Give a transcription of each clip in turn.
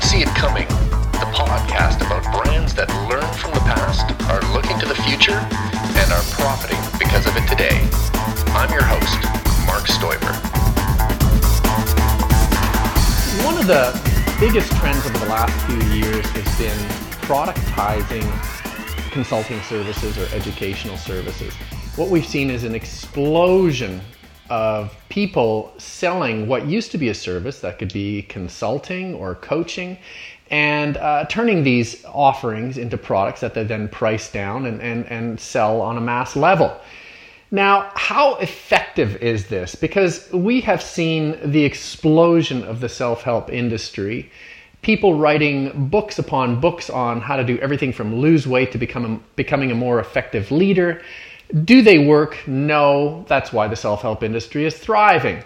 didn't see it coming, the podcast about brands that learn from the past, are looking to the future, and are profiting because of it today. I'm your host, Mark Stoiber. One of the biggest trends over the last few years has been productizing consulting services or educational services. What we've seen is an explosion of people selling what used to be a service that could be consulting or coaching and uh, turning these offerings into products that they then price down and, and, and sell on a mass level. Now, how effective is this? Because we have seen the explosion of the self help industry. People writing books upon books on how to do everything from lose weight to become a, becoming a more effective leader. Do they work? No. That's why the self help industry is thriving.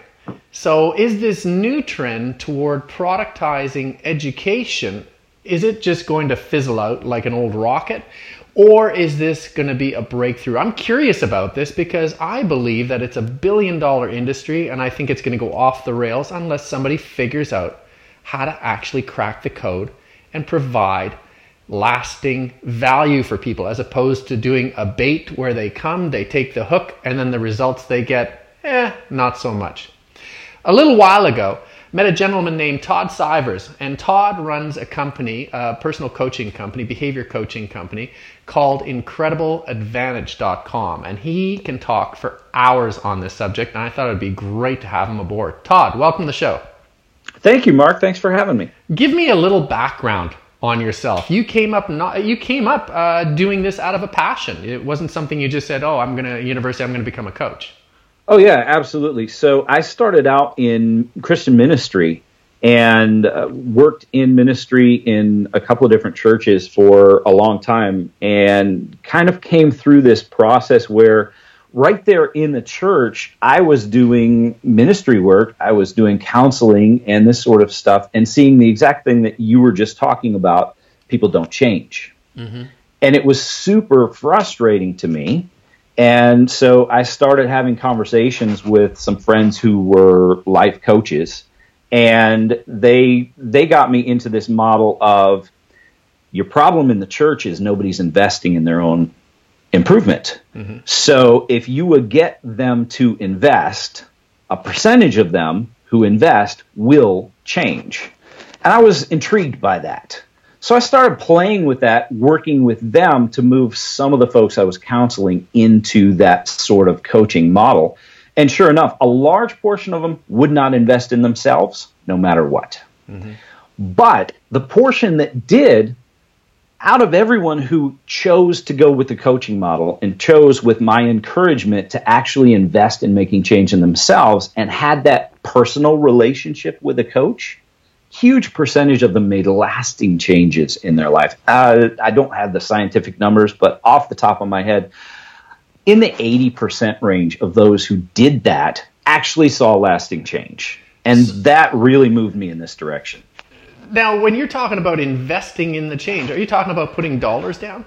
So, is this new trend toward productizing education? Is it just going to fizzle out like an old rocket? Or is this going to be a breakthrough? I'm curious about this because I believe that it's a billion dollar industry and I think it's going to go off the rails unless somebody figures out how to actually crack the code and provide lasting value for people as opposed to doing a bait where they come, they take the hook, and then the results they get, eh, not so much. A little while ago, met a gentleman named Todd Sivers, and Todd runs a company, a personal coaching company, behavior coaching company called IncredibleAdvantage.com, and he can talk for hours on this subject. And I thought it'd be great to have him aboard. Todd, welcome to the show. Thank you, Mark. Thanks for having me. Give me a little background on yourself. You came up not you came up uh, doing this out of a passion. It wasn't something you just said, "Oh, I'm going to university. I'm going to become a coach." Oh yeah, absolutely. So I started out in Christian ministry and uh, worked in ministry in a couple of different churches for a long time, and kind of came through this process where right there in the church, I was doing ministry work, I was doing counseling and this sort of stuff, and seeing the exact thing that you were just talking about people don't change. Mm-hmm. And it was super frustrating to me. And so I started having conversations with some friends who were life coaches, and they they got me into this model of your problem in the church is nobody's investing in their own improvement. Mm-hmm. So if you would get them to invest, a percentage of them who invest will change. And I was intrigued by that. So I started playing with that, working with them to move some of the folks I was counseling into that sort of coaching model. And sure enough, a large portion of them would not invest in themselves no matter what. Mm-hmm. But the portion that did out of everyone who chose to go with the coaching model and chose with my encouragement to actually invest in making change in themselves and had that personal relationship with a coach, huge percentage of them made lasting changes in their life. Uh, I don't have the scientific numbers, but off the top of my head, in the 80% range of those who did that actually saw lasting change. And that really moved me in this direction. Now, when you're talking about investing in the change, are you talking about putting dollars down?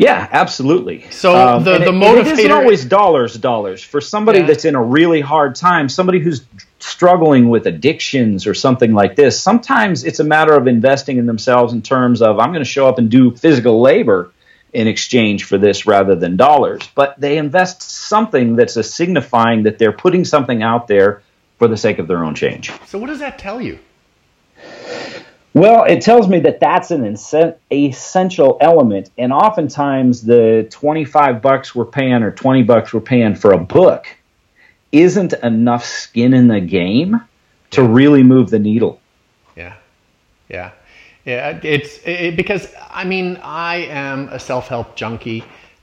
Yeah, absolutely. So um, the, the it, motivator it isn't always dollars, dollars. For somebody yeah. that's in a really hard time, somebody who's struggling with addictions or something like this, sometimes it's a matter of investing in themselves in terms of I'm going to show up and do physical labor in exchange for this rather than dollars. But they invest something that's a signifying that they're putting something out there for the sake of their own change. So what does that tell you? Well, it tells me that that's an essential element, and oftentimes the twenty-five bucks we're paying or twenty bucks we're paying for a book isn't enough skin in the game to really move the needle. Yeah, yeah, yeah. It's it, because I mean I am a self-help junkie.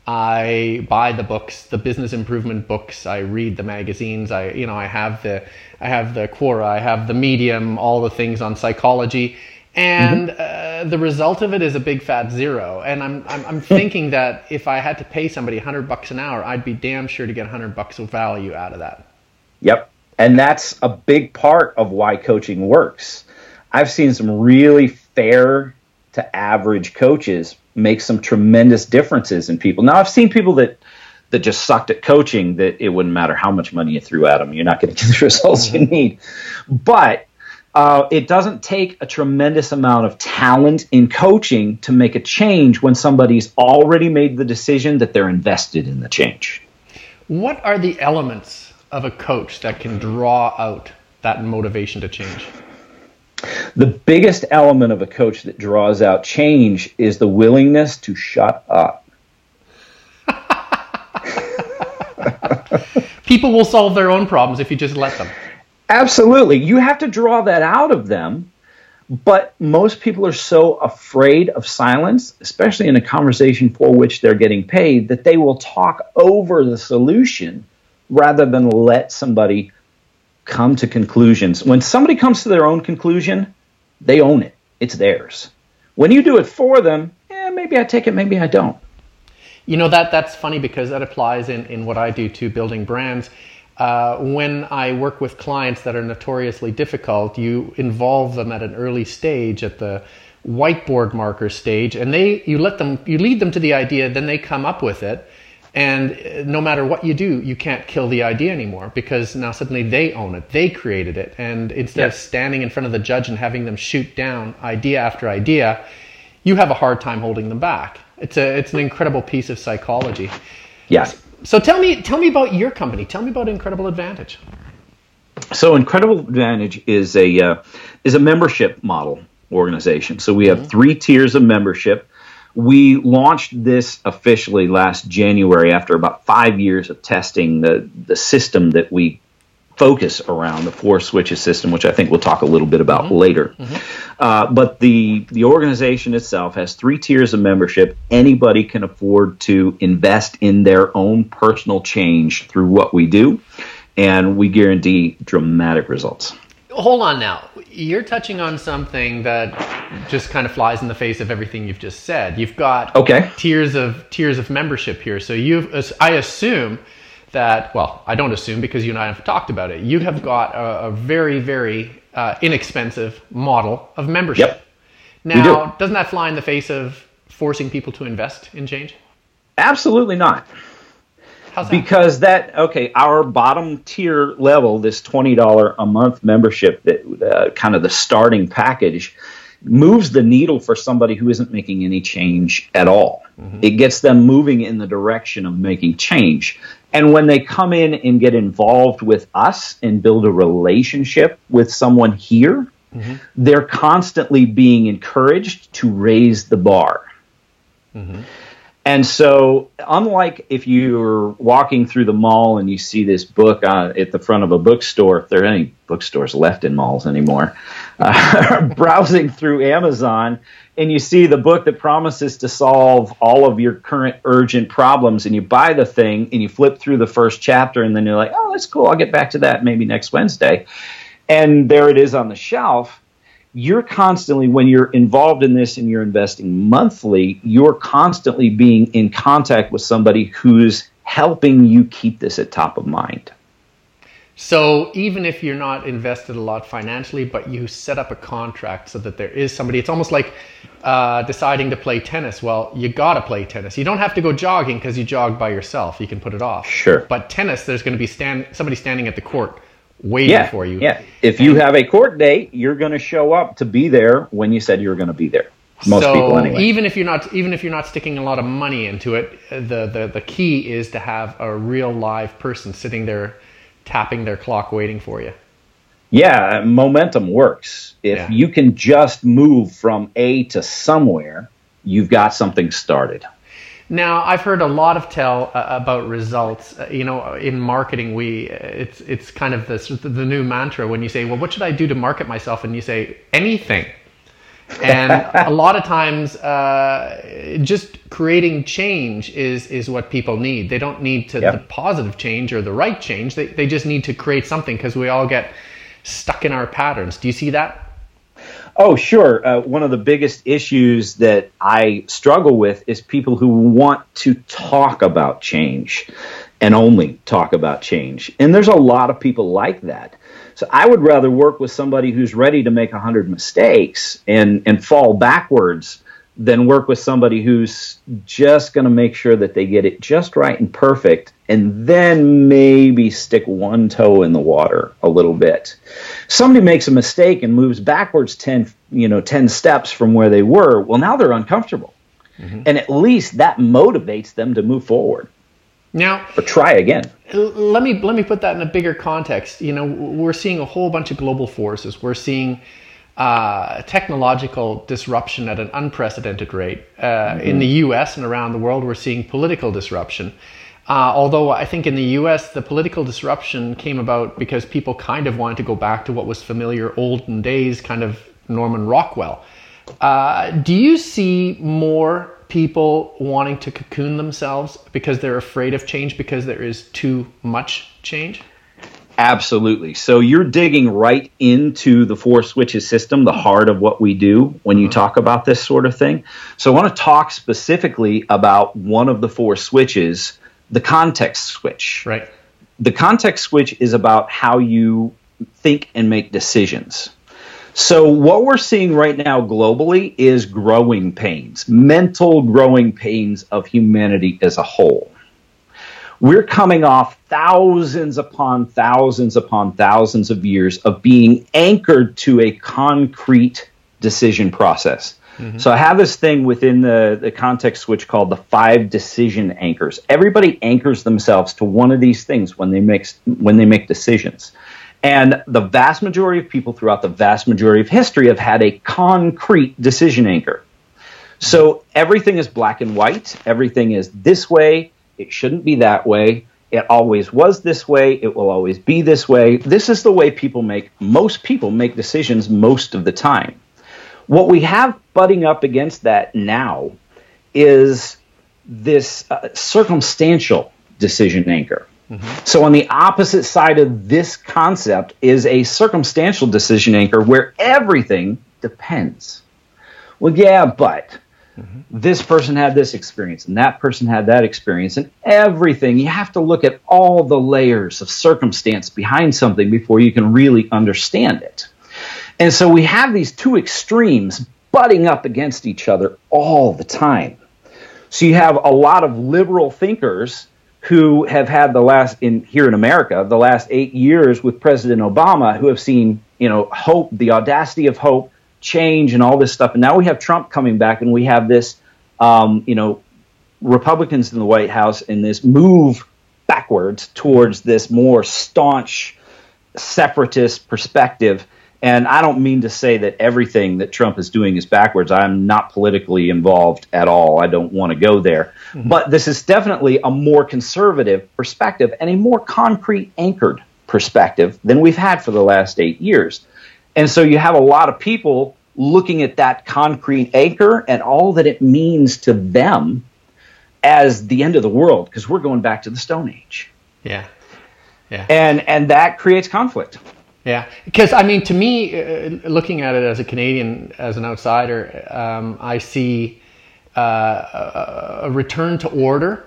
I buy the books, the business improvement books. I read the magazines. I you know I have the I have the Quora. I have the Medium. All the things on psychology and mm-hmm. uh, the result of it is a big fat zero. And I'm I'm, I'm thinking that if I had to pay somebody 100 bucks an hour, I'd be damn sure to get 100 bucks of value out of that. Yep, and that's a big part of why coaching works. I've seen some really fair to average coaches make some tremendous differences in people. Now I've seen people that that just sucked at coaching that it wouldn't matter how much money you threw at them, you're not going to get the results you mm-hmm. need. But Uh, it doesn't take a tremendous amount of talent in coaching to make a change when somebody's already made the decision that they're invested in the change. What are the elements of a coach that can draw out that motivation to change? The biggest element of a coach that draws out change is the willingness to shut up. People will solve their own problems if you just let them. Absolutely. You have to draw that out of them. But most people are so afraid of silence, especially in a conversation for which they're getting paid, that they will talk over the solution rather than let somebody come to conclusions. When somebody comes to their own conclusion, they own it. It's theirs. When you do it for them, yeah, maybe I take it, maybe I don't. You know that that's funny because that applies in, in what I do to building brands. Uh, when I work with clients that are notoriously difficult, you involve them at an early stage, at the whiteboard marker stage, and they you let them you lead them to the idea, then they come up with it, and uh, no matter what you do, you can't kill the idea anymore because now suddenly they own it, they created it, and instead yes. of standing in front of the judge and having them shoot down idea after idea, you have a hard time holding them back. It's a it's an incredible piece of psychology. Yes. So tell me, tell me about your company. Tell me about Incredible Advantage. So Incredible Advantage is a uh, is a membership model organization. So we have mm-hmm. three tiers of membership. We launched this officially last January after about five years of testing the the system that we focus around the four switches system, which I think we'll talk a little bit about mm-hmm. later. Mm-hmm. Uh, but the the organization itself has three tiers of membership. Anybody can afford to invest in their own personal change through what we do, and we guarantee dramatic results. Hold on now. You're touching on something that just kind of flies in the face of everything you've just said. You've got okay. tiers of tiers of membership here. So you've I assume that, well, I don't assume because you and I have talked about it. You have got a, a very, very uh, inexpensive model of membership. Yep. Now, do. doesn't that fly in the face of forcing people to invest in change? Absolutely not. How's that? Because that okay, our bottom tier level, this twenty dollar a month membership, that uh, kind of the starting package, moves the needle for somebody who isn't making any change at all. Mm-hmm. It gets them moving in the direction of making change. And when they come in and get involved with us and build a relationship with someone here, mm-hmm. they're constantly being encouraged to raise the bar. Mm-hmm. And so, unlike if you're walking through the mall and you see this book on, at the front of a bookstore, if there are any bookstores left in malls anymore, uh, browsing through Amazon and you see the book that promises to solve all of your current urgent problems, and you buy the thing and you flip through the first chapter, and then you're like, oh, that's cool. I'll get back to that maybe next Wednesday. And there it is on the shelf you're constantly when you're involved in this and you're investing monthly you're constantly being in contact with somebody who's helping you keep this at top of mind. So even if you're not invested a lot financially but you set up a contract so that there is somebody it's almost like uh, deciding to play tennis. Well you gotta play tennis. You don't have to go jogging because you jog by yourself. You can put it off. Sure. But tennis there's going to be stand somebody standing at the court waiting yeah, for you. Yeah. If you have a court date, you're going to show up to be there when you said you were going to be there. Most so people anyway. even if you're not even if you're not sticking a lot of money into it, the, the the key is to have a real live person sitting there tapping their clock waiting for you. Yeah, momentum works. If yeah. you can just move from A to somewhere, you've got something started. Now, I've heard a lot of tell uh, about results. Uh, you know, in marketing, we it's it's kind of this the new mantra when you say, "Well, what should I do to market myself?" and you say anything. and a lot of times, uh, just creating change is is what people need. They don't need to yep. the positive change or the right change. They they just need to create something because we all get stuck in our patterns. Do you see that? Oh, sure. Uh, one of the biggest issues that I struggle with is people who want to talk about change and only talk about change. And there's a lot of people like that. So I would rather work with somebody who's ready to make 100 mistakes and, and fall backwards than work with somebody who's just going to make sure that they get it just right and perfect and then maybe stick one toe in the water a little bit. Somebody makes a mistake and moves backwards 10, you know, 10 steps from where they were. Well, now they're uncomfortable. Mm-hmm. And at least that motivates them to move forward. Now, or try again. Let me let me put that in a bigger context. You know, we're seeing a whole bunch of global forces. We're seeing uh, technological disruption at an unprecedented rate. Uh, mm-hmm. In the US and around the world, we're seeing political disruption. Uh, although I think in the US, the political disruption came about because people kind of wanted to go back to what was familiar olden days, kind of Norman Rockwell. Uh, do you see more people wanting to cocoon themselves because they're afraid of change because there is too much change? Absolutely. So you're digging right into the four switches system, the heart of what we do when you uh-huh. talk about this sort of thing. So I want to talk specifically about one of the four switches, the context switch. Right. The context switch is about how you think and make decisions. So what we're seeing right now globally is growing pains, mental growing pains of humanity as a whole. We're coming off thousands upon thousands upon thousands of years of being anchored to a concrete decision process. Mm-hmm. So I have this thing within the, the context switch called the five decision anchors. Everybody anchors themselves to one of these things when they make when they make decisions. And the vast majority of people throughout the vast majority of history have had a concrete decision anchor. So everything is black and white. Everything is this way. It shouldn't be that way. It always was this way. It will always be this way. This is the way people make, most people make decisions most of the time. What we have butting up against that now is this uh, circumstantial decision anchor. Mm-hmm. So, on the opposite side of this concept is a circumstantial decision anchor where everything depends. Well, yeah, but This person had this experience, and that person had that experience, and everything. You have to look at all the layers of circumstance behind something before you can really understand it. And so we have these two extremes butting up against each other all the time. So you have a lot of liberal thinkers who have had the last in here in America the last 8 years with President Obama who have seen, you know, hope, the audacity of hope change and all this stuff. And now we have Trump coming back, and we have this, um, you know, Republicans in the White House in this move backwards towards this more staunch separatist perspective. And I don't mean to say that everything that Trump is doing is backwards. I'm not politically involved at all. I don't want to go there. Mm-hmm. But this is definitely a more conservative perspective and a more concrete anchored perspective than we've had for the last eight years. And so you have a lot of people looking at that concrete anchor and all that it means to them as the end of the world because we're going back to the Stone Age. Yeah. Yeah. And and that creates conflict. Yeah, because I mean, to me, uh, looking at it as a Canadian, as an outsider, um, I see uh, a, a, return to order,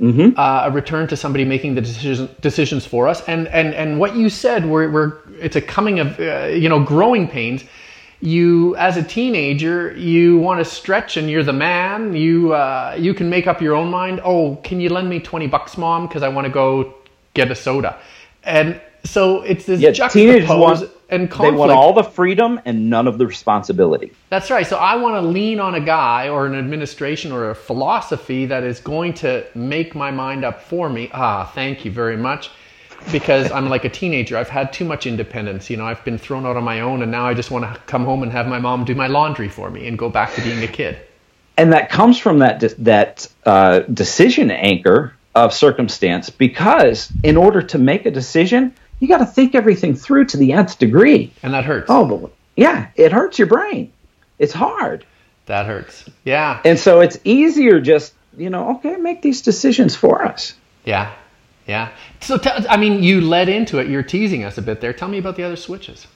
mm-hmm. uh, a return to somebody making the decision, decisions for us, and and and what you said, we're, we're it's a coming of uh, you know growing pains. You as a teenager you want to stretch and you're the man. You uh, you can make up your own mind. Oh can you lend me 20 bucks mom? Because i want to go get a soda. And so it's this yeah, teenagers want, and conflict. they want all the freedom and none of the responsibility that's right so i want to lean on a guy or an administration or a philosophy that is going to make my mind up for me ah thank you very much because I'm like a teenager. I've had too much independence. You know, I've been thrown out on my own, and now I just want to come home and have my mom do my laundry for me and go back to being a kid. And that comes from that de- that uh, decision anchor of circumstance, because in order to make a decision, you got to think everything through to the nth degree, and that hurts. Oh, but yeah, it hurts your brain. It's hard. That hurts. Yeah. And so it's easier just you know, okay, make these decisions for us. Yeah, yeah. So, t- I mean, you led into it. You're teasing us a bit there. Tell me about the other switches.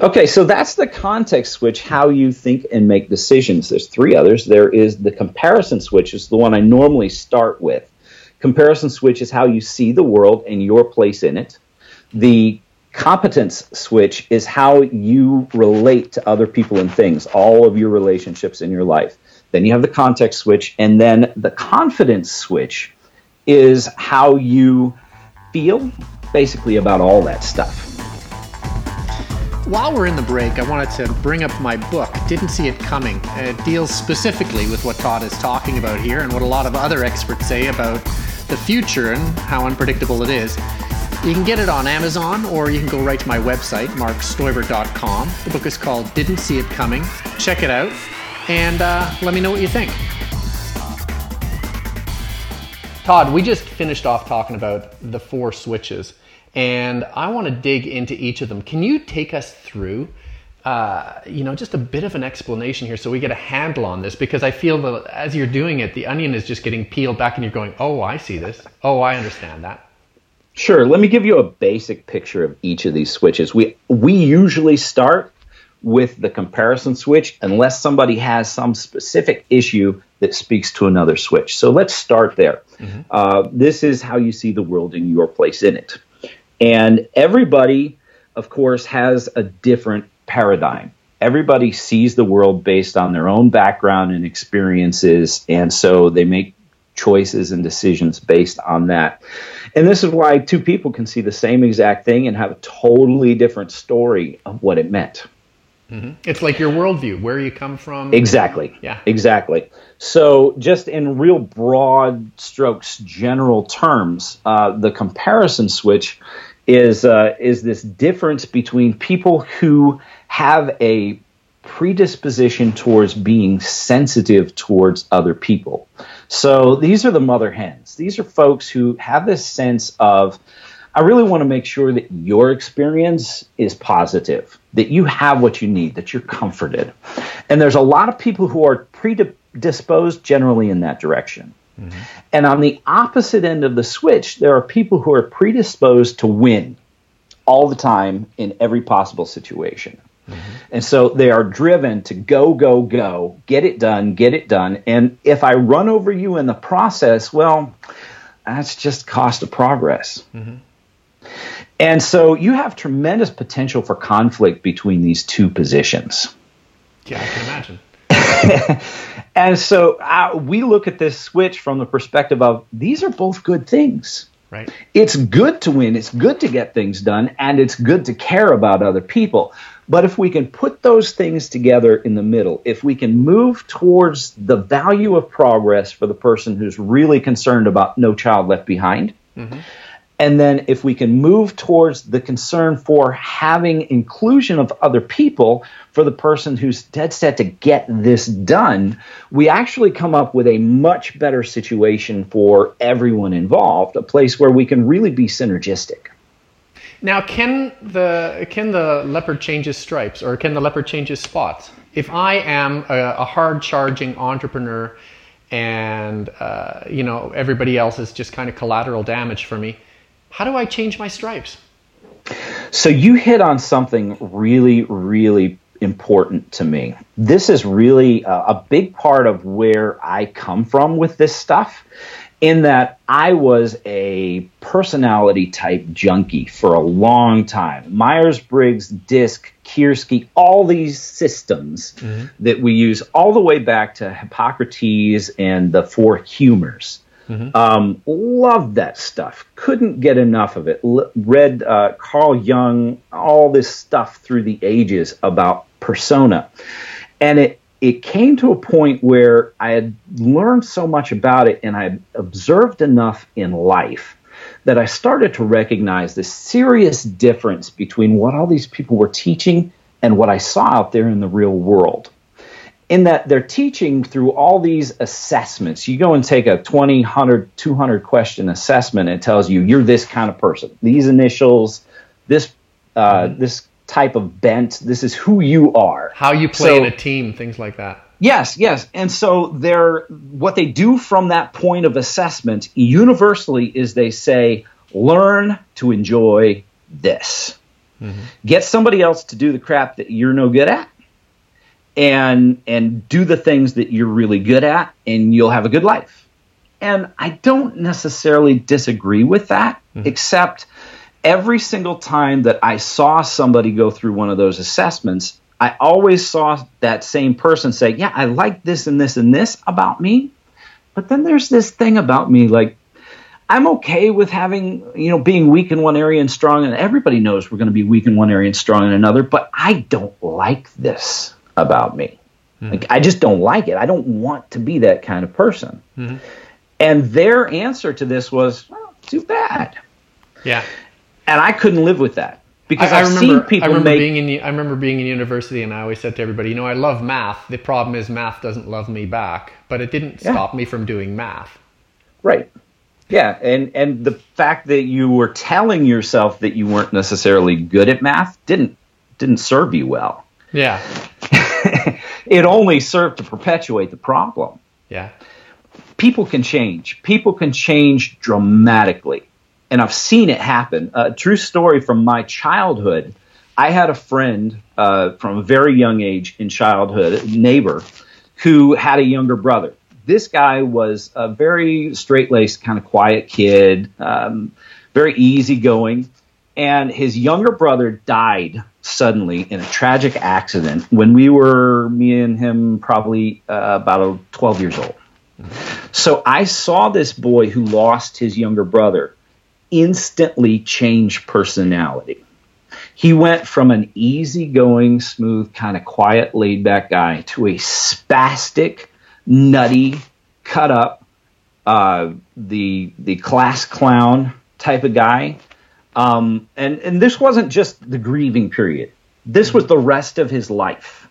Okay, so that's the context switch, how you think and make decisions. There's three others. There is the comparison switch, is the one I normally start with. Comparison switch is how you see the world and your place in it. The competence switch is how you relate to other people and things, all of your relationships in your life. then you have the context switch, and then the confidence switch is how you feel basically about all that stuff. While we're in the break, I wanted to bring up my book, Didn't See It Coming. It deals specifically with what Todd is talking about here and what a lot of other experts say about the future and how unpredictable it is. You can get it on Amazon or you can go right to my website, markstoiber.com. The book is called Didn't See It Coming. Check it out and uh, let me know what you think. Todd, we just finished off talking about the four switches and I want to dig into each of them. Can you take us through, uh, you know, just a bit of an explanation here so we get a handle on this? Because I feel that as you're doing it, the onion is just getting peeled back, and you're going, "Oh, I see this. Oh, I understand that." Sure. Let me give you a basic picture of each of these switches. We we usually start with the comparison switch unless somebody has some specific issue that speaks to another switch. So let's start there. Mm-hmm. Uh, this is how you see the world in your place in it. And everybody, of course, has a different paradigm. Everybody sees the world based on their own background and experiences, and so they make choices and decisions based on that. And this is why two people can see the same exact thing and have a totally different story of what it meant. Mm-hmm. It's like your worldview, where you come from. Exactly. Yeah. Exactly. So, just in real broad strokes, general terms, uh, the comparison switch is uh, is this difference between people who have a predisposition towards being sensitive towards other people. So these are the mother hens. These are folks who have this sense of I really want to make sure that your experience is positive, that you have what you need, that you're comforted. And there's a lot of people who are predisposed generally in that direction. Mm-hmm. And on the opposite end of the switch, there are people who are predisposed to win all the time in every possible situation. Mm-hmm. And so they are driven to go, go, go, get it done, get it done. And if I run over you in the process, well, that's just cost of progress. Mm-hmm. And so you have tremendous potential for conflict between these two positions. Yeah, I can imagine. and so uh, we look at this switch from the perspective of these are both good things. Right. It's good to win, it's good to get things done, and it's good to care about other people. But if we can put those things together in the middle, if we can move towards the value of progress for the person who's really concerned about no child left behind, mm-hmm. And then if we can move towards the concern for having inclusion of other people for the person who's dead set to get this done, we actually come up with a much better situation for everyone involved, a place where we can really be synergistic. Now, can the can the leopard change his stripes, or can the leopard change his spots? If I am a, a hard charging entrepreneur, and uh, you know everybody else is just kind of collateral damage for me, how do I change my stripes? So you hit on something really, really important to me. This is really a, a big part of where I come from with this stuff in that I was a personality type junkie for a long time. Myers Briggs, DISC, Keirsey, all these systems mm-hmm. that we use all the way back to Hippocrates and the four humors. Mm-hmm. Um, loved that stuff. Couldn't get enough of it. L- read uh, Carl Jung, all this stuff through the ages about persona, and it it came to a point where I had learned so much about it and I had observed enough in life that I started to recognize the serious difference between what all these people were teaching and what I saw out there in the real world in that they're teaching through all these assessments. You go and take a 20, 100, 200 question assessment and it tells you you're this kind of person. These initials, this uh, mm-hmm. this type of bent, this is who you are. How you play so, in a team, things like that. Yes, yes. And so they're what they do from that point of assessment universally is they say learn to enjoy this. Mm-hmm. Get somebody else to do the crap that you're no good at and and do the things that you're really good at and you'll have a good life. And I don't necessarily disagree with that, mm-hmm. except every single time that I saw somebody go through one of those assessments, I always saw that same person say, Yeah, I like this and this and this about me. But then there's this thing about me, like, I'm okay with having, you know, being weak in one area and strong, and everybody knows we're going to be weak in one area and strong in another, but I don't like this about me. Mm-hmm. Like, I just don't like it. I don't want to be that kind of person. Mm-hmm. And their answer to this was, well, too bad. Yeah. And I couldn't live with that because I, I've remember, seen people I remember make, being in I remember being in university and I always said to everybody, you know, I love math. The problem is math doesn't love me back, but it didn't yeah. stop me from doing math. Right. Yeah, and and the fact that you were telling yourself that you weren't necessarily good at math didn't didn't serve you well. Yeah. it only served to perpetuate the problem. Yeah. People can change. People can change dramatically and I've seen it happen. A true story from my childhood. I had a friend uh, from a very young age in childhood, a neighbor, who had a younger brother. This guy was a very straight laced, kind of quiet kid, um, very easygoing. And his younger brother died suddenly in a tragic accident when we were, me and him, probably uh, about 12 years old. So I saw this boy who lost his younger brother instantly change personality. He went from an easygoing, smooth, kind of quiet, laid back guy to a spastic, nutty, cut up, uh, the the class clown type of guy. Um, and and this wasn't just the grieving period. This was the rest of his life.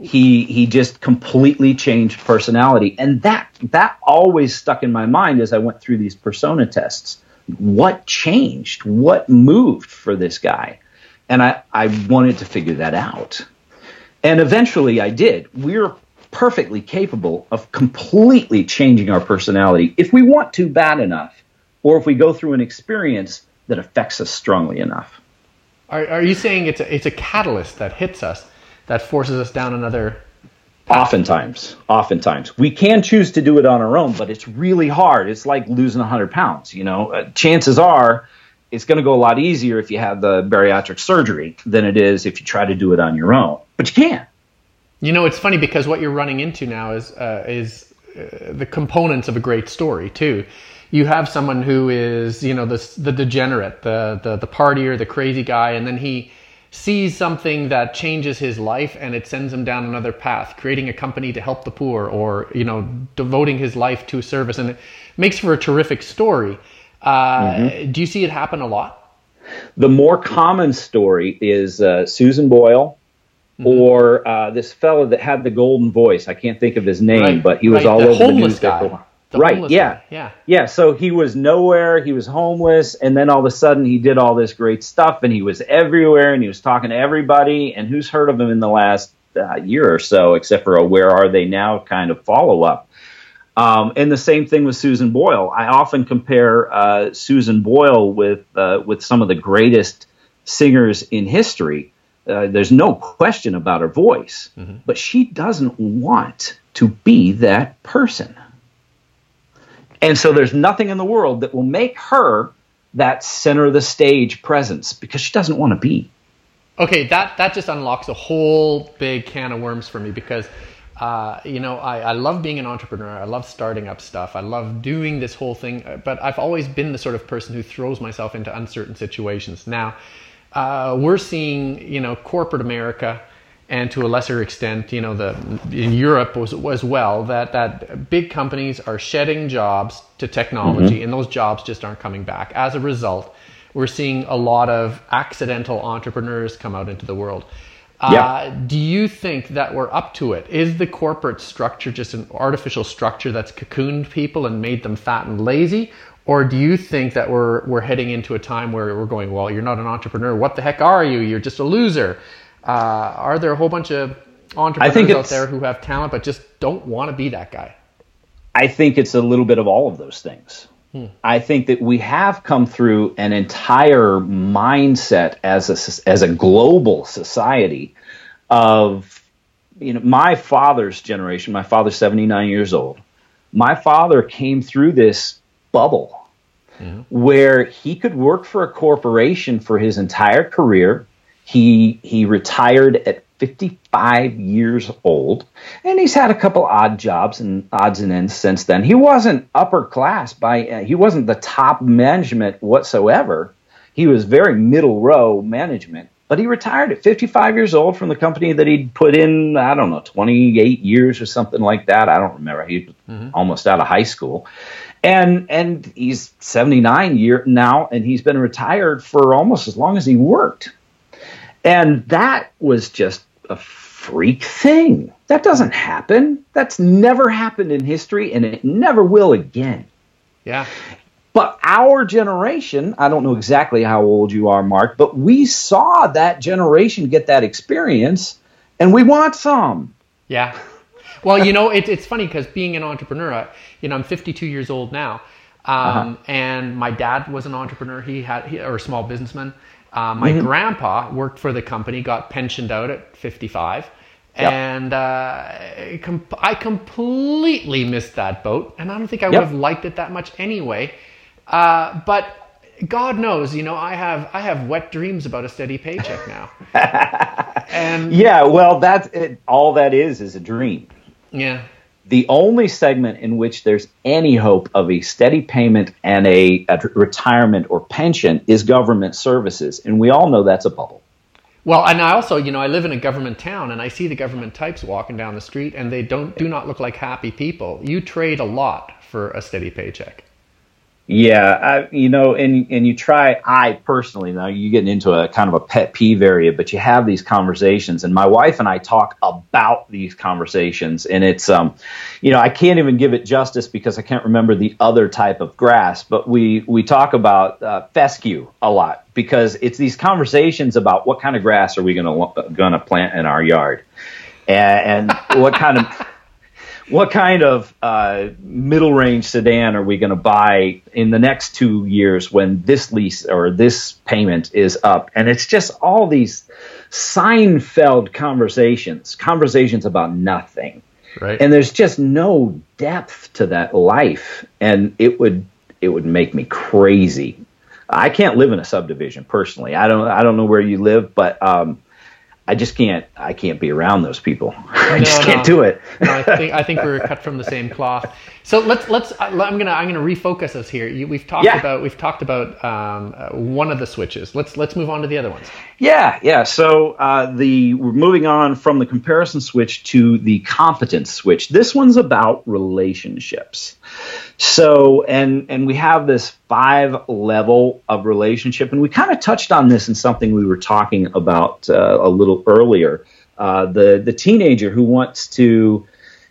He he just completely changed personality, and that that always stuck in my mind as I went through these persona tests what changed? What moved for this guy? And I, I wanted to figure that out. And eventually I did. We're perfectly capable of completely changing our personality if we want to bad enough, or if we go through an experience that affects us strongly enough. Are, are you saying it's a, it's a catalyst that hits us, that forces us down another Oftentimes, oftentimes we can choose to do it on our own, but it's really hard. It's like losing 100 pounds. You know, uh, chances are it's going to go a lot easier if you have the bariatric surgery than it is if you try to do it on your own. But you can. You know, it's funny because what you're running into now is uh, is uh, the components of a great story too. You have someone who is, you know, the the degenerate, the the the partier, the crazy guy, and then he sees something that changes his life and it sends him down another path creating a company to help the poor or you know devoting his life to service and it makes for a terrific story uh, mm-hmm. do you see it happen a lot the more common story is uh, susan boyle mm-hmm. or uh, this fellow that had the golden voice i can't think of his name right. but he was right. all the over the news guy. The right. Yeah. Guy. Yeah. Yeah. So he was nowhere. He was homeless, and then all of a sudden he did all this great stuff, and he was everywhere, and he was talking to everybody. And who's heard of him in the last uh, year or so, except for a "Where Are They Now" kind of follow up. Um, and the same thing with Susan Boyle. I often compare uh, Susan Boyle with uh, with some of the greatest singers in history. Uh, there's no question about her voice, mm-hmm. but she doesn't want to be that person. And so there's nothing in the world that will make her that center of the stage presence because she doesn't want to be. Okay, that that just unlocks a whole big can of worms for me because uh, you know I, I love being an entrepreneur. I love starting up stuff. I love doing this whole thing. But I've always been the sort of person who throws myself into uncertain situations. Now uh, we're seeing you know corporate America and to a lesser extent, you know, the in Europe was as well that that big companies are shedding jobs to technology, mm-hmm. and those jobs just aren't coming back. As a result, we're seeing a lot of accidental entrepreneurs come out into the world. Yeah. Uh, do you think that we're up to it? Is the corporate structure just an artificial structure that's cocooned people and made them fat and lazy? Or do you think that we're, we're heading into a time where we're going, well, you're not an entrepreneur. What the heck are you? You're just a loser. Uh, are there a whole bunch of entrepreneurs out there who have talent but just don't want to be that guy? I think it's a little bit of all of those things. Hmm. I think that we have come through an entire mindset as a as a global society of you know my father's generation. My father's seventy nine years old. My father came through this bubble mm-hmm. where he could work for a corporation for his entire career he he retired at 55 years old, and he's had a couple odd jobs and odds and ends since then. He wasn't upper class by uh, he wasn't the top management whatsoever. He was very middle row management, but he retired at 55 years old from the company that he'd put in I don't know 28 years or something like that. I don't remember. He was mm-hmm. almost out of high school. And and he's 79 year now and he's been retired for almost as long as he worked. And that was just a freak thing. That doesn't happen. That's never happened in history, and it never will again. Yeah. But our generation, I don't know exactly how old you are, Mark, but we saw that generation get that experience, and we want some. Yeah. Well, you know, it, it's funny because being an entrepreneur, I, you know, I'm 52 years old now, um, uh-huh. and my dad was an entrepreneur. He had, he, or a small businessman. Uh, my mm-hmm. grandpa worked for the company, got pensioned out at 55. Yep. And uh, I completely missed that boat. And I don't think I would have liked it that much anyway. Uh, but God knows, you know, I have I have wet dreams about a steady paycheck now. and yeah, well, that's it, all that is is a dream. Yeah the only segment in which there's any hope of a steady payment and a, a, retirement or pension is government services. And we all know that's a bubble. Well, and I also, you know, I live in a government town and I see the government types walking down the street and they don't do not look like happy people. You trade a lot for a steady paycheck. Yeah, I, you know, and and you try. I personally, now you're getting into a kind of a pet peeve area, but you have these conversations, and my wife and I talk about these conversations, and it's, um, you know, I can't even give it justice because I can't remember the other type of grass, but we we talk about uh, fescue a lot because it's these conversations about what kind of grass are we going to going to plant in our yard, and, and what kind of what kind of uh, middle range sedan are we going to buy in the next two years when this lease or this payment is up? And it's just all these Seinfeld conversations, conversations about nothing. Right. And there's just no depth to that life, and it would it would make me crazy. I can't live in a subdivision personally. I don't I don't know where you live, but um, I just can't. I can't be around those people. I no, just can't do it. no, I think I think we're cut from the same cloth. So let's let's. I'm gonna I'm gonna refocus us here. You, we've talked yeah. about we've talked about um, uh, one of the switches. Let's let's move on to the other ones. Yeah, yeah. So uh, the we're moving on from the comparison switch to the competence switch. This one's about relationships. So, and and we have this five level of relationship, and we kind of touched on this in something we were talking about uh, a little earlier. Uh, the the teenager who wants to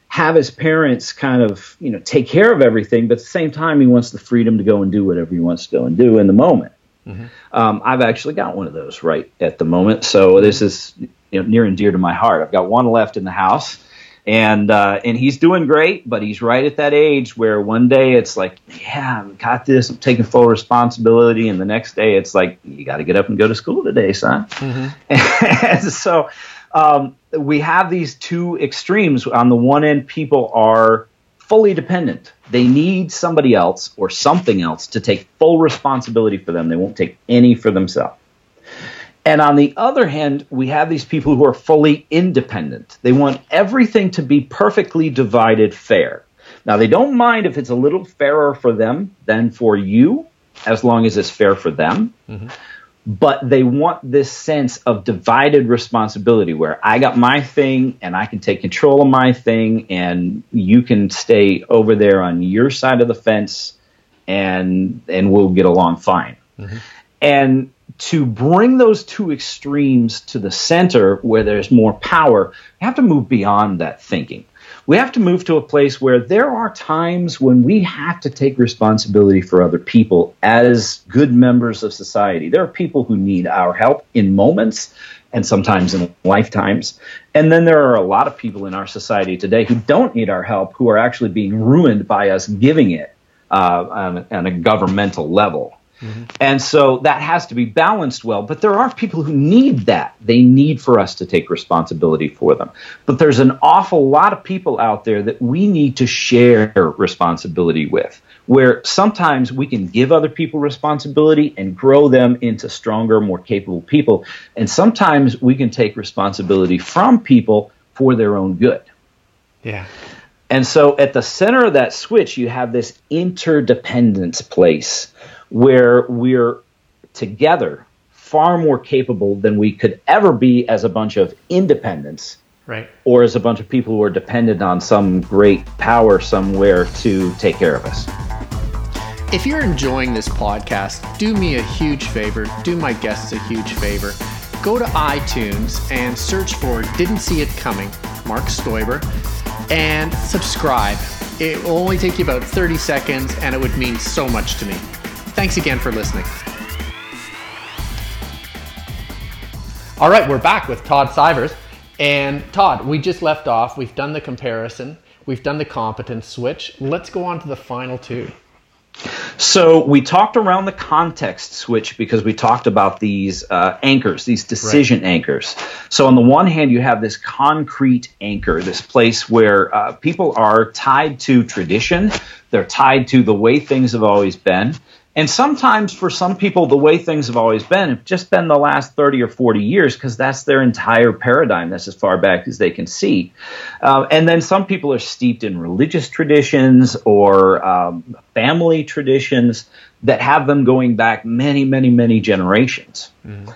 have his parents kind of you know take care of everything, but at the same time he wants the freedom to go and do whatever he wants to go and do in the moment. Mm-hmm. Um, I've actually got one of those right at the moment, so this is you know, near and dear to my heart. I've got one left in the house and uh, and he's doing great, but he's right at that age where one day it's like, yeah, I've got this, I'm taking full responsibility, and the next day it's like, you got to get up and go to school today, son. Mm-hmm. and so um, we have these two extremes. On the one end, people are fully dependent. They need somebody else or something else to take full responsibility for them. They won't take any for themselves. And on the other hand, we have these people who are fully independent. They want everything to be perfectly divided fair. Now, they don't mind if it's a little fairer for them than for you, as long as it's fair for them. Mm-hmm. But they want this sense of divided responsibility where I got my thing and I can take control of my thing, and you can stay over there on your side of the fence and, and we'll get along fine. Mm-hmm. And to bring those two extremes to the center where there's more power, we have to move beyond that thinking. We have to move to a place where there are times when we have to take responsibility for other people as good members of society. There are people who need our help in moments and sometimes in lifetimes. And then there are a lot of people in our society today who don't need our help, who are actually being ruined by us giving it uh, on, on a governmental level. Mm-hmm. And so that has to be balanced well. But there are people who need that. They need for us to take responsibility for them. But there's an awful lot of people out there that we need to share responsibility with. where sometimes we can give other people responsibility and grow them into stronger, more capable people. And sometimes we can take responsibility from people for their own good. Yeah. And so at the center of that switch, you have this interdependence place where we're together far more capable than we could ever be as a bunch of independents. Right. Or as a bunch of people who are dependent on some great power somewhere to take care of us. If you're enjoying this podcast, do me a huge favor, do my guests a huge favor. Go to iTunes and search for Didn't See It Coming, Mark Stoiber and subscribe. It will only take you about 30 seconds and it would mean so much to me. Thanks again for listening. All right, we're back with Todd Sivers. And Todd, we just left off. We've done the comparison, we've done the competence switch. Let's go on to the final two. So we talked around the context switch because we talked about these uh, anchors, these decision right. anchors. So on the one hand, you have this concrete anchor, this place where uh, people are tied to tradition, they're tied to the way things have always been. And sometimes for some people, the way things have always been have just been the last 30 or 40 years because that's their entire paradigm. That's as far back as they can see. Uh, and then some people are steeped in religious traditions or um, family traditions that have them going back many, many, many generations. Mm-hmm.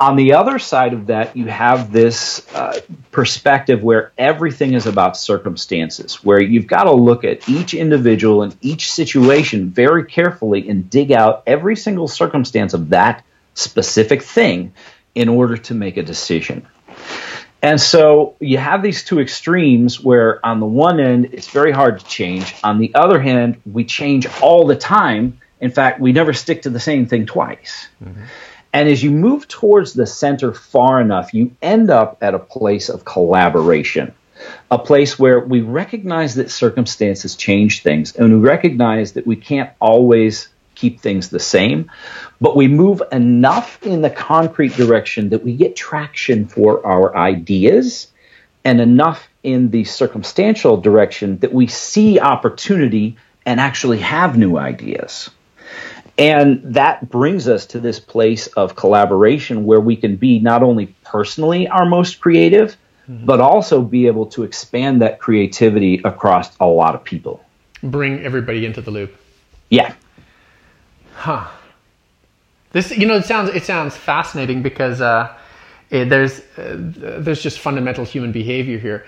On the other side of that, you have this uh, perspective where everything is about circumstances, where you've got to look at each individual and each situation very carefully and dig out every single circumstance of that specific thing in order to make a decision. And so you have these two extremes where, on the one end, it's very hard to change. On the other hand, we change all the time. In fact, we never stick to the same thing twice. Mm-hmm. And as you move towards the center far enough, you end up at a place of collaboration, a place where we recognize that circumstances change things and we recognize that we can't always keep things the same, but we move enough in the concrete direction that we get traction for our ideas and enough in the circumstantial direction that we see opportunity and actually have new ideas. And that brings us to this place of collaboration where we can be not only personally our most creative, mm-hmm. but also be able to expand that creativity across a lot of people. Bring everybody into the loop. Yeah. Huh. This, you know, it sounds it sounds fascinating because uh, it, there's uh, there's just fundamental human behavior here.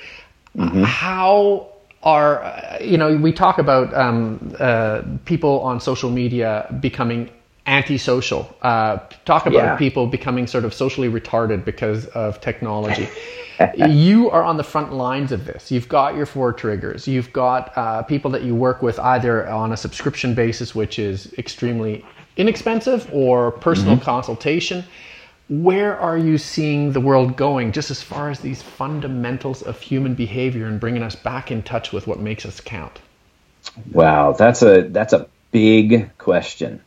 Mm-hmm. How are uh, you know we talk about um, uh, people on social media becoming antisocial. Uh, talk about yeah. people becoming sort of socially retarded because of technology. You are on the front lines of this. You've got your four triggers. You've got uh, people that you work with either on a subscription basis which is extremely inexpensive or personal mm-hmm. consultation where are you seeing the world going? Just as far as these fundamentals of human behavior and bringing us back in touch with what makes us count. Wow that's a that's a big question.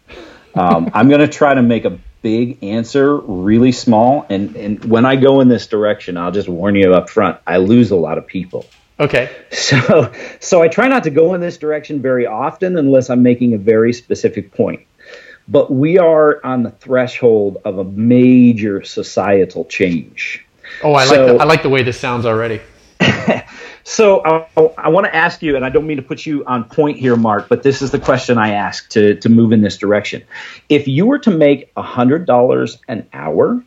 Um, i'm going to try to make a big answer really small and and when i go in this direction i'll just warn you up front i lose a lot of people. Okay. So so i try not to go in this direction very often unless i'm making a very specific point but we are on the threshold of a major societal change. Oh, I so, like the, I like the way this sounds already. so I, I want to ask you, and I don't mean to put you on point here, Marc, but this is the question I ask to to move in this direction. If you were to make hundred dollars an hour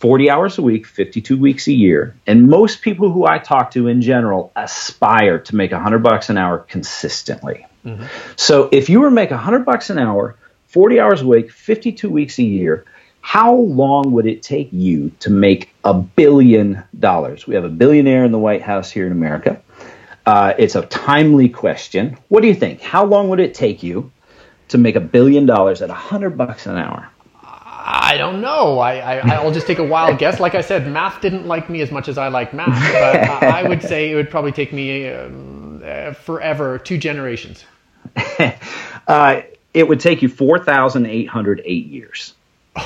40 hours a week, 52 weeks a year. And most people who I talk to in general aspire to make 100 bucks an hour consistently. Mm-hmm. So if you were to make 100 bucks an hour, 40 hours a week, 52 weeks a year, how long would it take you to make a billion dollars? We have a billionaire in the White House here in America. Uh, it's a timely question. What do you think? How long would it take you to make a billion dollars at 100 bucks an hour? I don't know. I, I will just take a wild guess. Like I said, math didn't like me as much as I like math, but I would say it would probably take me um, uh, forever, two generations. uh, it would take you 4,808 years.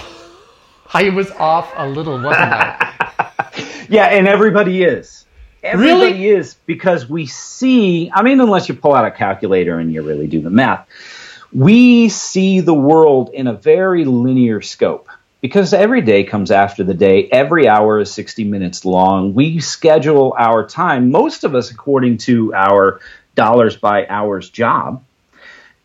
I was off a little, wasn't I? yeah, and everybody is. Everybody Really? is because we see, I mean, unless you pull out a calculator and you really do the math, we see the world in a very linear scope. Because every day comes after the day, every hour is 60 minutes long. We schedule our time, most of us according to our dollars by hours job.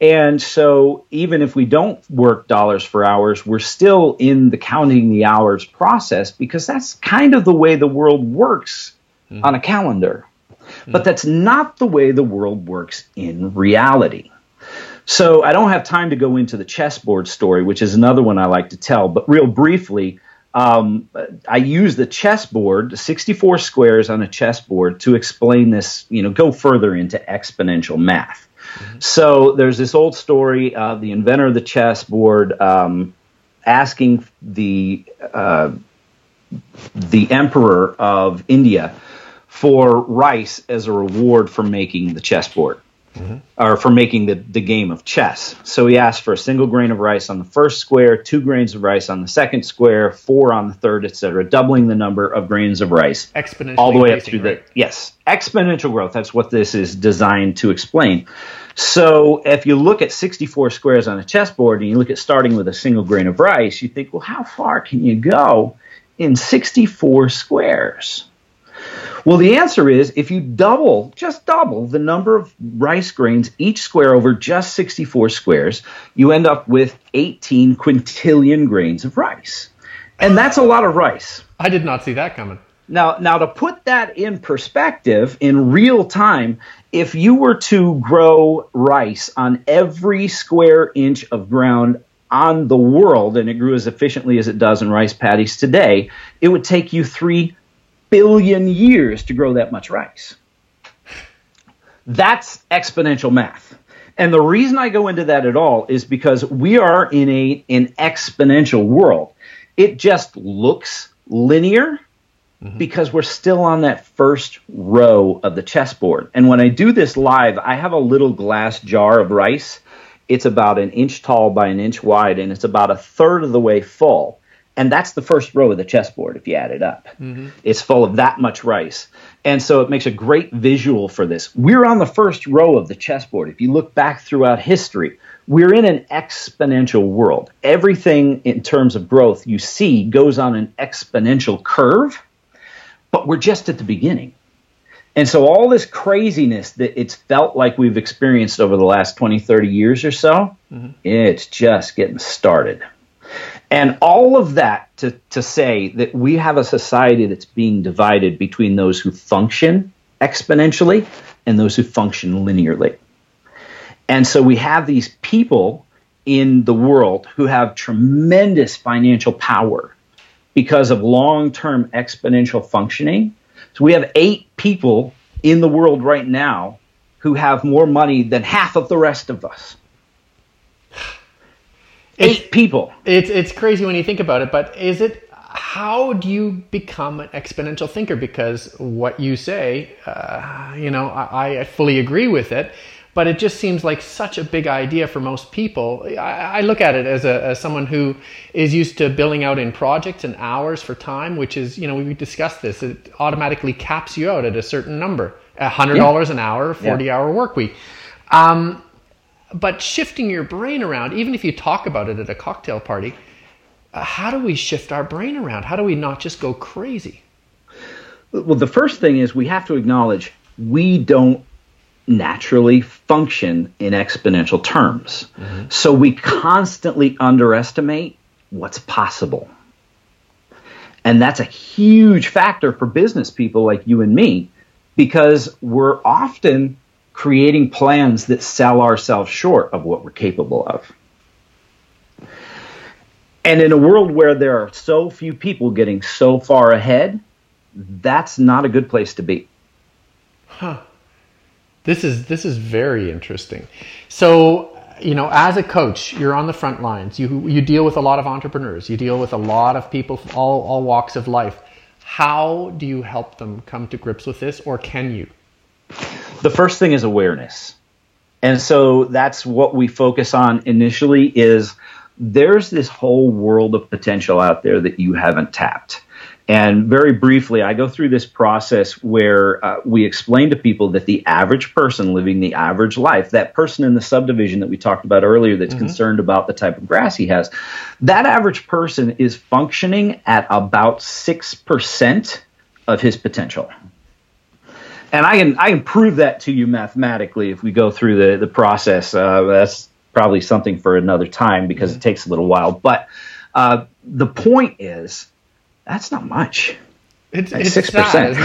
And so, even if we don't work dollars for hours, we're still in the counting the hours process because that's kind of the way the world works mm-hmm. on a calendar. Mm-hmm. But that's not the way the world works in reality. So, I don't have time to go into the chessboard story, which is another one I like to tell, but real briefly, um, I use the chessboard, 64 squares on a chessboard, to explain this, you know, go further into exponential math. So there's this old story of the inventor of the chessboard um, asking the uh, the emperor of India for rice as a reward for making the chessboard Mm-hmm. or for making the, the game of chess. So he asked for a single grain of rice on the first square, two grains of rice on the second square, four on the third, etc., doubling the number of grains of rice Exponentially all the way up through right? the yes exponential growth that's what this is designed to explain so if you look at 64 squares on a chessboard and you look at starting with a single grain of rice you think well how far can you go in 64 squares well the answer is if you double just double the number of rice grains each square over just 64 squares you end up with 18 quintillion grains of rice and that's a lot of rice I did not see that coming. now, now to put that in perspective, in real time, if you were to grow rice on every square inch of ground on the world, and it grew as efficiently as it does in rice paddies today, it would take you three billion years to grow that much rice. That's exponential math. And the reason I go into that at all is because we are in a an exponential world. It just looks linear mm-hmm. because we're still on that first row of the chessboard. And when I do this live, I have a little glass jar of rice. It's about an inch tall by an inch wide, and it's about a third of the way full. And that's the first row of the chessboard if you add it up. Mm-hmm. It's full of that much rice. And so it makes a great visual for this. We're on the first row of the chessboard. If you look back throughout history, we're in an exponential world. Everything in terms of growth you see goes on an exponential curve but we're just at the beginning. And so all this craziness that it's felt like we've experienced over the last 20, 30 years or so, mm-hmm. it's just getting started. And all of that to, to say that we have a society that's being divided between those who function exponentially and those who function linearly. And so we have these people in the world who have tremendous financial power because of long term exponential functioning. So we have eight people in the world right now who have more money than half of the rest of us. Eight people. It's it's crazy when you think about it, but is it? How do you become an exponential thinker? Because what you say, uh, you know, I, I fully agree with it, but it just seems like such a big idea for most people. I, I look at it as a as someone who is used to billing out in projects and hours for time, which is, you know, we discussed this. It automatically caps you out at a certain number, a hundred dollars an hour, forty hour work week. Um, but shifting your brain around, even if you talk about it at a cocktail party, uh, how do we shift our brain around? How do we not just go crazy? Well, the first thing is we have to acknowledge we don't naturally function in exponential terms. So we constantly underestimate what's possible. And that's a huge factor for business people like you and me because we're often creating plans that sell ourselves short of what we're capable of. And in a world where there are so few people getting so far ahead, that's not a good place to be. Huh. This is this is very interesting. So, you know, as a coach, you're on the front lines. You you deal with a lot of entrepreneurs. You deal with a lot of people from all all walks of life. How do you help them come to grips with this or can you? The first thing is awareness and so that's what we focus on initially is there's this whole world of potential out there that you haven't tapped And very briefly, I go through this process where uh, we explain to people that the average person living the average life, that person in the subdivision that we talked about earlier that's mm-hmm. concerned about the type of grass he has, that average person is functioning at about 6% of his potential. And I can I can prove that to you mathematically if we go through the the process. Uh, that's probably something for another time because it takes a little while. But uh, the point is, that's not much. It's six percent.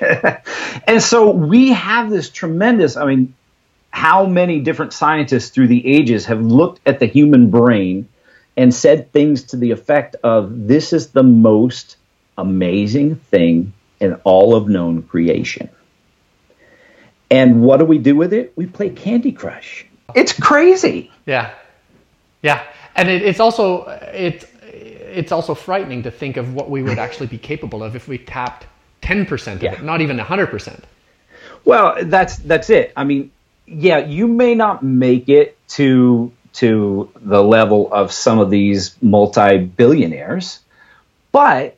and so we have this tremendous. I mean, how many different scientists through the ages have looked at the human brain and said things to the effect of, "This is the most amazing thing in all of known creation." And what do we do with it? We play Candy Crush. It's crazy. Yeah, yeah, and it, it's also it's it's also frightening to think of what we would actually be capable of if we tapped ten percent of yeah. it, not even hundred percent. Well, that's that's it. I mean, yeah, you may not make it to to the level of some of these multi-billionaires, but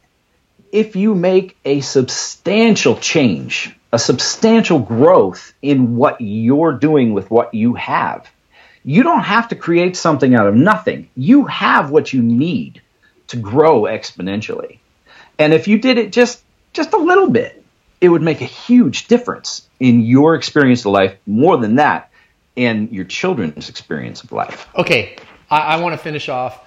if you make a substantial change a substantial growth in what you're doing with what you have. You don't have to create something out of nothing. You have what you need to grow exponentially. And if you did it just just a little bit, it would make a huge difference in your experience of life, more than that, in your children's experience of life. Okay, I, I want to finish off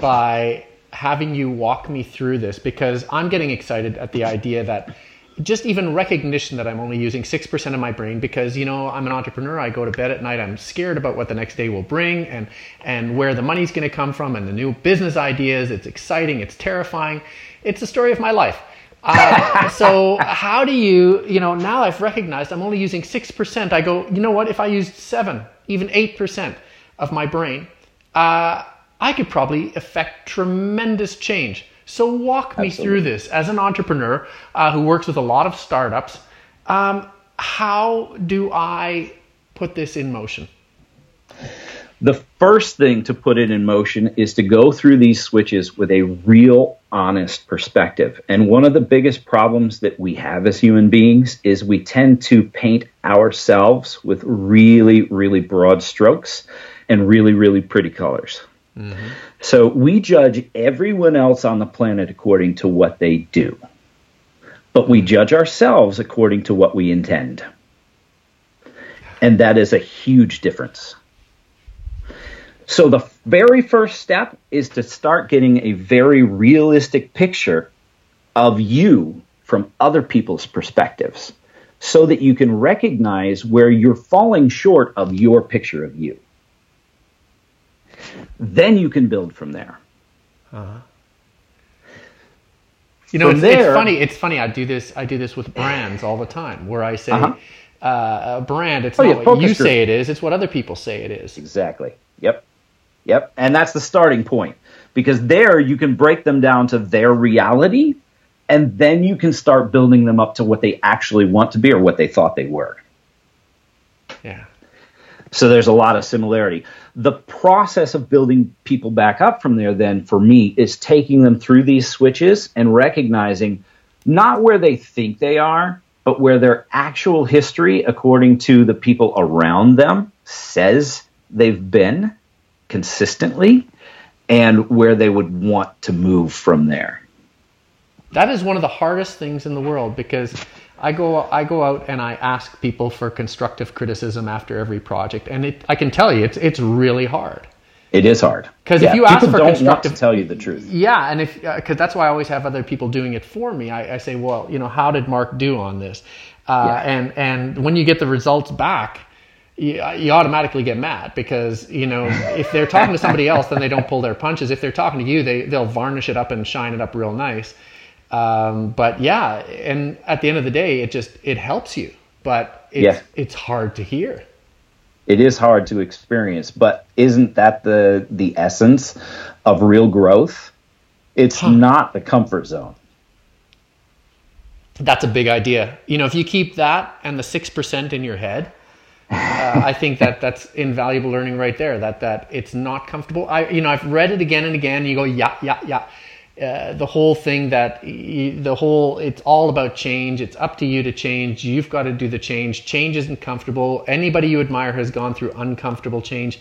by having you walk me through this because I'm getting excited at the idea that just even recognition that I'm only using 6% of my brain because, you know, I'm an entrepreneur. I go to bed at night. I'm scared about what the next day will bring and, and where the money's going to come from and the new business ideas. It's exciting. It's terrifying. It's the story of my life. Uh, so how do you, you know, now I've recognized I'm only using 6%. I go, you know what? If I used seven, even 8% of my brain, uh, I could probably affect tremendous change. So walk me Absolutely. through this as an entrepreneur uh, who works with a lot of startups. Um, how do I put this in motion? The first thing to put it in motion is to go through these switches with a real honest perspective. And one of the biggest problems that we have as human beings is we tend to paint ourselves with really, really broad strokes and really, really pretty colors. Mm-hmm. So we judge everyone else on the planet according to what they do, but we judge ourselves according to what we intend. And that is a huge difference. So the very first step is to start getting a very realistic picture of you from other people's perspectives so that you can recognize where you're falling short of your picture of you. Then you can build from there. Uh-huh. You know, it's, there, it's, funny. It's funny. I do this. I do this with brands all the time, where I say, uh-huh. uh, "A brand. It's oh, not yeah, what you group. say it is. It's what other people say it is." Exactly. Yep. Yep. And that's the starting point, because there you can break them down to their reality, and then you can start building them up to what they actually want to be or what they thought they were. Yeah. So there's a lot of similarity. The process of building people back up from there, then, for me, is taking them through these switches and recognizing not where they think they are, but where their actual history, according to the people around them, says they've been consistently and where they would want to move from there. That is one of the hardest things in the world because I go I go out and I ask people for constructive criticism after every project, and it, I can tell you it's it's really hard. It is hard because yeah, if you ask for don't constructive, want to tell you the truth. Yeah, and if because uh, that's why I always have other people doing it for me. I, I say, well, you know, how did Marc do on this? Uh, yeah. And and when you get the results back, you, you, automatically get mad because you know if they're talking to somebody else, then they don't pull their punches. If they're talking to you, they they'll varnish it up and shine it up real nice. Um, but yeah, and at the end of the day, it just it helps you, but it's yeah. it's hard to hear. It is hard to experience, but isn't that the the essence of real growth? It's huh. not the comfort zone. That's a big idea. You know, if you keep that and the six percent in your head, uh, I think that that's invaluable learning right there. That that it's not comfortable. I you know I've read it again and again. And you go yeah yeah yeah uh, the whole thing that the whole it's all about change. It's up to you to change. You've got to do the change. Change isn't comfortable. Anybody you admire has gone through uncomfortable change.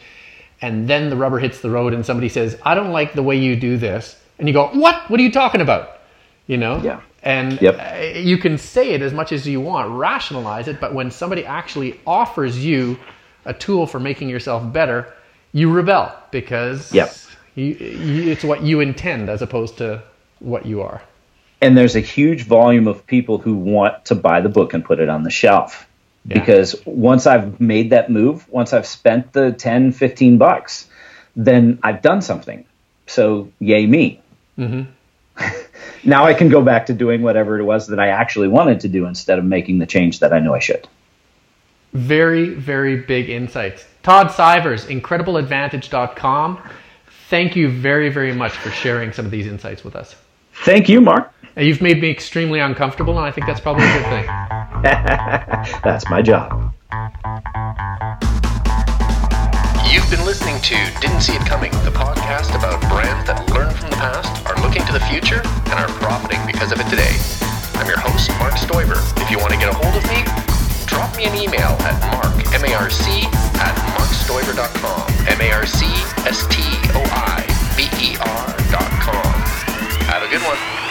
And then the rubber hits the road and somebody says i don't like the way you do this. And you go what? What are you talking about? You know? Yeah. and Yep. uh, you can say it as much as you want rationalize it but when somebody actually offers you a tool for making yourself better you rebel because Yep. You, you, it's what you intend as opposed to what you are. and there's a huge volume of people who want to buy the book and put it on the shelf Yeah. because once i've made that move once i've spent the 10 15 bucks then i've done something so yay me mm-hmm. now i can go back to doing whatever it was that i actually wanted to do instead of making the change that i know i should Very, very big insights. Todd Sivers, incredibleadvantage.com. Thank you very, very much for sharing some of these insights with us. thank you marc You've made me extremely uncomfortable, and I think that's probably a good thing. that's my job You've been listening to Didn't See It Coming, the podcast about brands that learn from the past, are looking to the future, and are profiting because of it today. I'm your host, Marc Stoiber. If you want to get a hold of me, drop me an email at marc, M-A-R-C, at marcstoiber.com, M-A-R-C-S-T-O-I-B-E-R dot com. Have a good one.